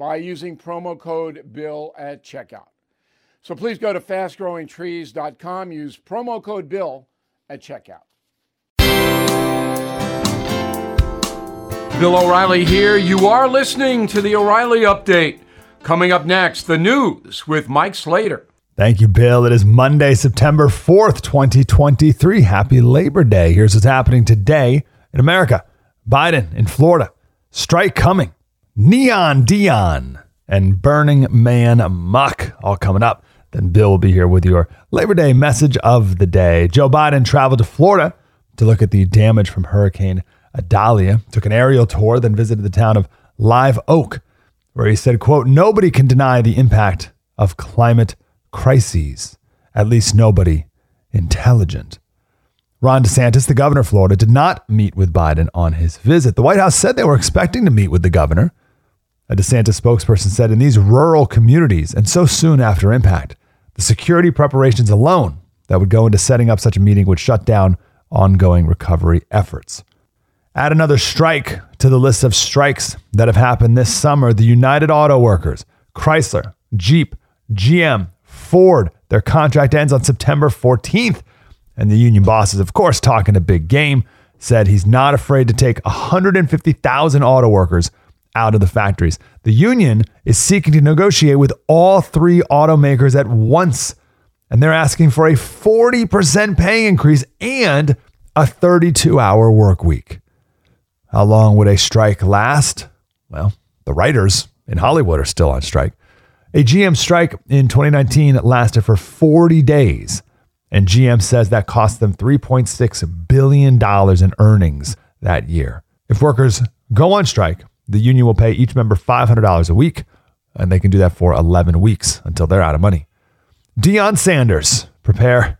by using promo code BILL at checkout. So please go to fastgrowingtrees.com, use promo code BILL at checkout. Bill O'Reilly here. You are listening to the O'Reilly Update. Coming up next, the news with Mike Slater. Thank you, Bill. It is Monday, September 4th, 2023. Happy Labor Day. Here's what's happening today in America Biden in Florida, strike coming. Neon Deion and Burning Man Muck all coming up. Then Bill will be here with your Labor Day message of the day. Joe Biden traveled to Florida to look at the damage from Hurricane Idalia, took an aerial tour, then visited the town of Live Oak, where he said, quote, nobody can deny the impact of climate crises, at least nobody intelligent. Ron DeSantis, the governor of Florida, did not meet with Biden on his visit. The White House said they were expecting to meet with the governor. A DeSantis spokesperson said in these rural communities and so soon after impact, the security preparations alone that would go into setting up such a meeting would shut down ongoing recovery efforts. Add another strike to the list of strikes that have happened this summer. The United Auto Workers, Chrysler, Jeep, GM, Ford, their contract ends on September 14th. And the union bosses, of course, talking a big game, said he's not afraid to take 150,000 auto workers out of the factories. The union is seeking to negotiate with all three automakers at once, and they're asking for a 40% pay increase and a 32 hour work week. How long would a strike last? Well, the writers in Hollywood are still on strike. A GM strike in 2019 lasted for 40 days and GM says that cost them $3.6 billion in earnings that year. If workers go on strike, the union will pay each member $500 a week, and they can do that for 11 weeks until they're out of money. Deion Sanders, prepare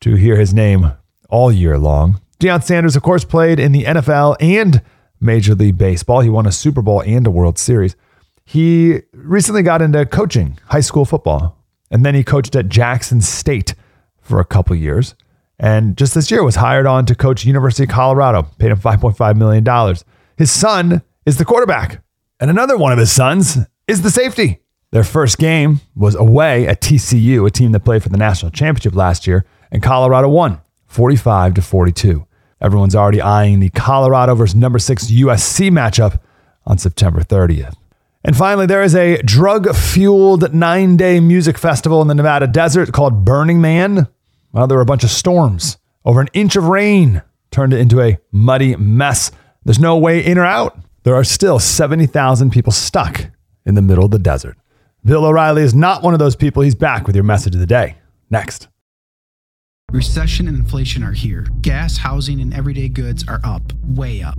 to hear his name all year long. Deion Sanders, of course, played in the NFL and Major League Baseball. He won a Super Bowl and a World Series. He recently got into coaching high school football, and then he coached at Jackson State for a couple years. And just this year was hired on to coach University of Colorado, paid him $5.5 million. His son is the quarterback, and another one of his sons is the safety. Their first game was away at TCU, a team that played for the national championship last year, and Colorado won 45 to 42. Everyone's already eyeing the Colorado versus number six USC matchup on September 30th. And finally, there is a drug fueled nine day music festival in the Nevada desert called Burning Man. Well, there were a bunch of storms. Over an inch of rain turned it into a muddy mess. There's no way in or out. There are still 70,000 people stuck in the middle of the desert. Bill O'Reilly is not one of those people. He's back with your message of the day. Next. Recession and inflation are here. Gas, housing, and everyday goods are up, way up.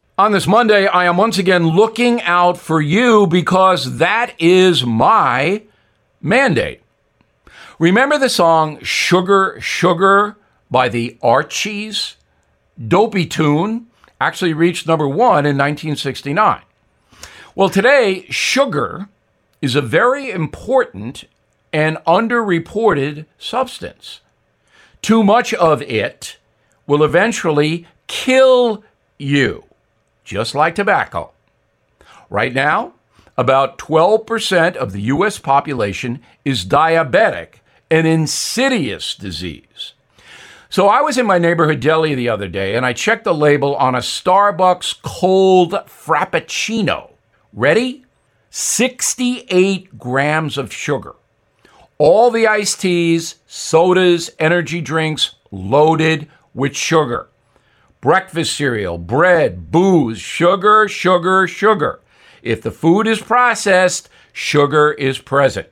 On this Monday, I am once again looking out for you because that is my mandate. Remember the song Sugar, Sugar by the Archies? Dopey tune actually reached number one in 1969. Well, today, sugar is a very important and underreported substance. Too much of it will eventually kill you, just like tobacco. Right now, about 12% of the U.S. population is diabetic, an insidious disease. So I was in my neighborhood deli the other day and I checked the label on a Starbucks cold Frappuccino. Ready? 68 grams of sugar. All the iced teas, sodas, energy drinks loaded with sugar. Breakfast cereal, bread, booze, sugar, sugar, sugar. If the food is processed, sugar is present.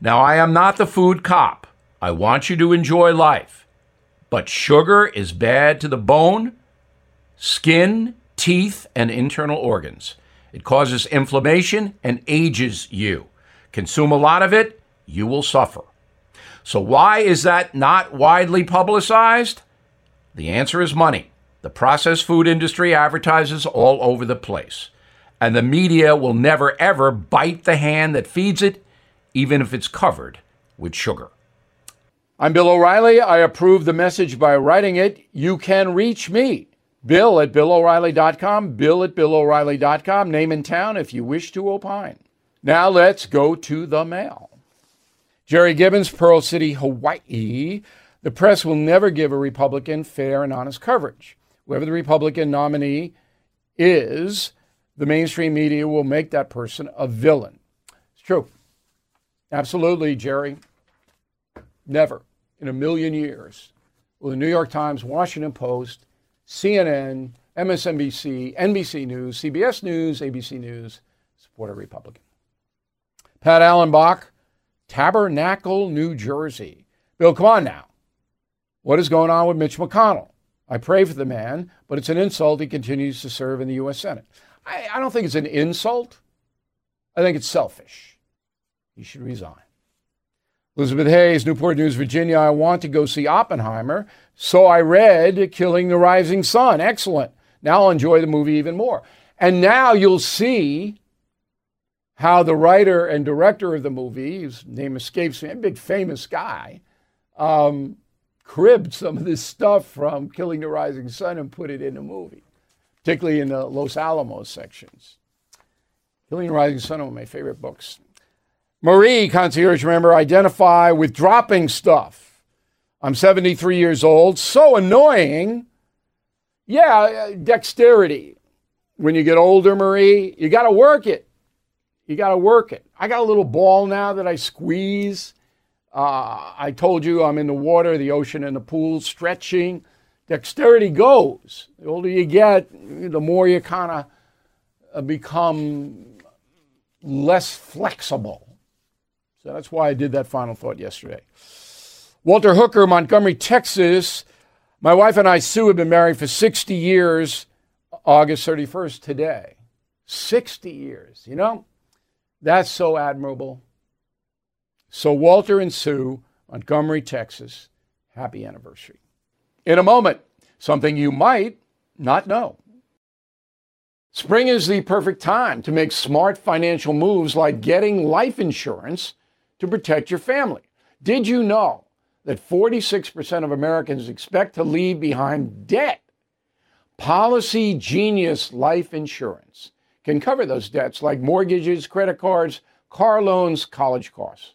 Now, I am not the food cop. I want you to enjoy life. But sugar is bad to the bone, skin, teeth, and internal organs. It causes inflammation and ages you. Consume a lot of it, you will suffer. So, why is that not widely publicized? The answer is money. The processed food industry advertises all over the place. And the media will never ever bite the hand that feeds it, even if it's covered with sugar. I'm Bill O'Reilly. I approve the message by writing it. You can reach me, Bill at BillO'Reilly.com, Bill at BillO'Reilly.com, name and town if you wish to opine. Now let's go to the mail. Jerry Gibbons, Pearl City, Hawaii. The press will never give a Republican fair and honest coverage. Whoever the Republican nominee is, the mainstream media will make that person a villain. It's true. Absolutely, Jerry. Never in a million years will the New York Times, Washington Post, CNN, MSNBC, NBC News, CBS News, ABC News support a Republican. Pat Allenbach, Tabernacle, New Jersey. Bill, come on now. What is going on with Mitch McConnell? I pray for the man, but it's an insult he continues to serve in the U.S. Senate. I, I don't think it's an insult. I think it's selfish. He should resign. Elizabeth Hayes, Newport News, Virginia. I want to go see Oppenheimer, so I read Killing the Rising Sun. Excellent. Now I'll enjoy the movie even more. And now you'll see how the writer and director of the movie, his name escapes me, a big famous guy, um, cribbed some of this stuff from Killing the Rising Sun and put it in the movie, particularly in the Los Alamos sections. Killing the Rising Sun, one of my favorite books. Marie, concierge member, identify with dropping stuff. I'm 73 years old. So annoying. Yeah, uh, dexterity. When you get older, Marie, you got to work it. You got to work it. I got a little ball now that I squeeze. Uh, I told you I'm in the water, the ocean, and the pool, stretching. Dexterity goes. The older you get, the more you kind of become less flexible. So that's why I did that final thought yesterday. Walter Hooker, Montgomery, Texas. My wife and I, Sue, have been married for 60 years, August 31st today. 60 years, you know? That's so admirable. So, Walter and Sue, Montgomery, Texas, happy anniversary. In a moment, something you might not know. Spring is the perfect time to make smart financial moves like getting life insurance to protect your family. Did you know that 46% of Americans expect to leave behind debt? Policy Genius Life Insurance can cover those debts like mortgages, credit cards, car loans, college costs.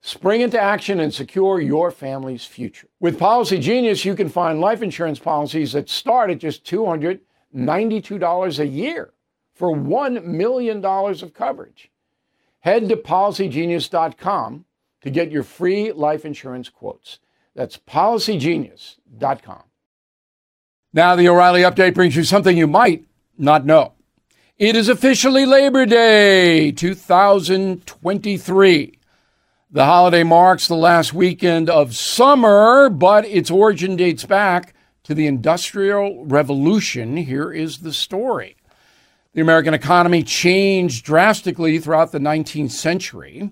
Spring into action and secure your family's future. With Policy Genius, you can find life insurance policies that start at just $292 a year for $1 million of coverage. Head to policygenius.com to get your free life insurance quotes. That's policygenius.com. Now, the O'Reilly update brings you something you might not know. It is officially Labor Day 2023. The holiday marks the last weekend of summer, but its origin dates back to the Industrial Revolution. Here is the story. The American economy changed drastically throughout the 19th century.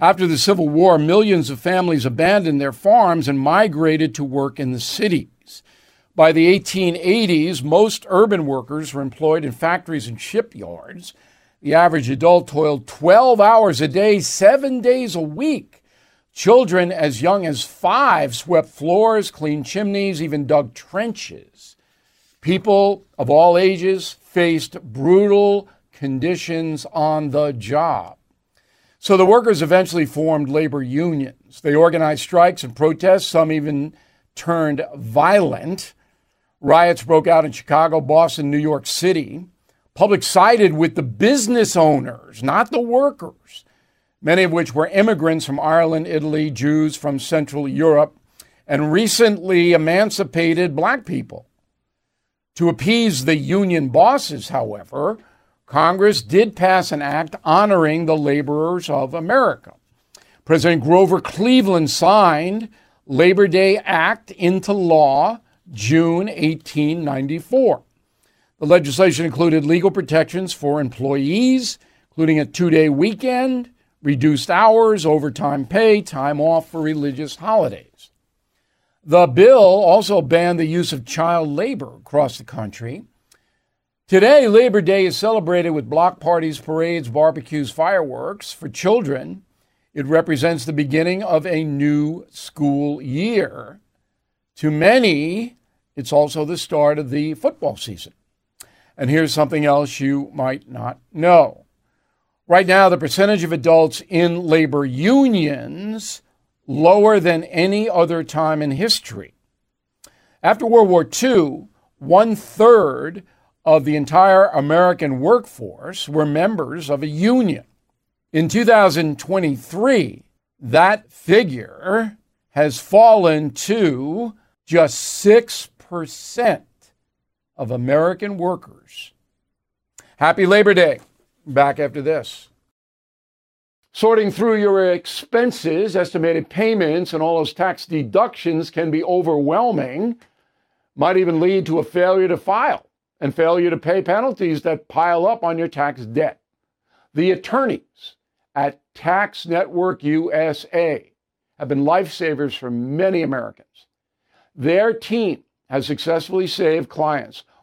After the Civil War, millions of families abandoned their farms and migrated to work in the cities. By the 1880s, most urban workers were employed in factories and shipyards. The average adult toiled 12 hours a day, seven days a week. Children as young as five swept floors, cleaned chimneys, even dug trenches. People of all ages faced brutal conditions on the job. So the workers eventually formed labor unions. They organized strikes and protests, some even turned violent. Riots broke out in Chicago, Boston, New York City. Public sided with the business owners, not the workers, many of which were immigrants from Ireland, Italy, Jews from Central Europe, and recently emancipated black people. To appease the union bosses, however, Congress did pass an act honoring the laborers of America. President Grover Cleveland signed Labor Day Act into law June 1894. The legislation included legal protections for employees, including a two day weekend, reduced hours, overtime pay, time off for religious holidays. The bill also banned the use of child labor across the country. Today, Labor Day is celebrated with block parties, parades, barbecues, fireworks. For children, it represents the beginning of a new school year. To many, it's also the start of the football season. And here's something else you might not know. Right now, the percentage of adults in labor unions lower than any other time in history. After World War II, one third of the entire American workforce were members of a union. In 2023, that figure has fallen to just 6% of American workers. Happy Labor Day. Back after this. Sorting through your expenses, estimated payments, and all those tax deductions can be overwhelming, might even lead to a failure to file and failure to pay penalties that pile up on your tax debt. The attorneys at Tax Network USA have been lifesavers for many Americans. Their team has successfully saved clients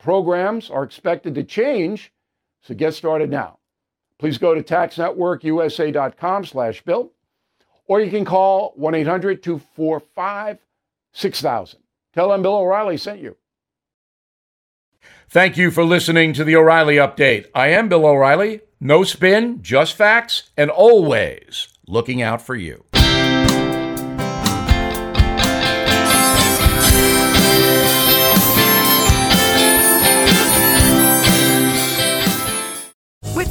programs are expected to change, so get started now. Please go to taxnetworkusa.com slash bill, or you can call 1-800-245-6000. Tell them Bill O'Reilly sent you. Thank you for listening to the O'Reilly Update. I am Bill O'Reilly. No spin, just facts, and always looking out for you.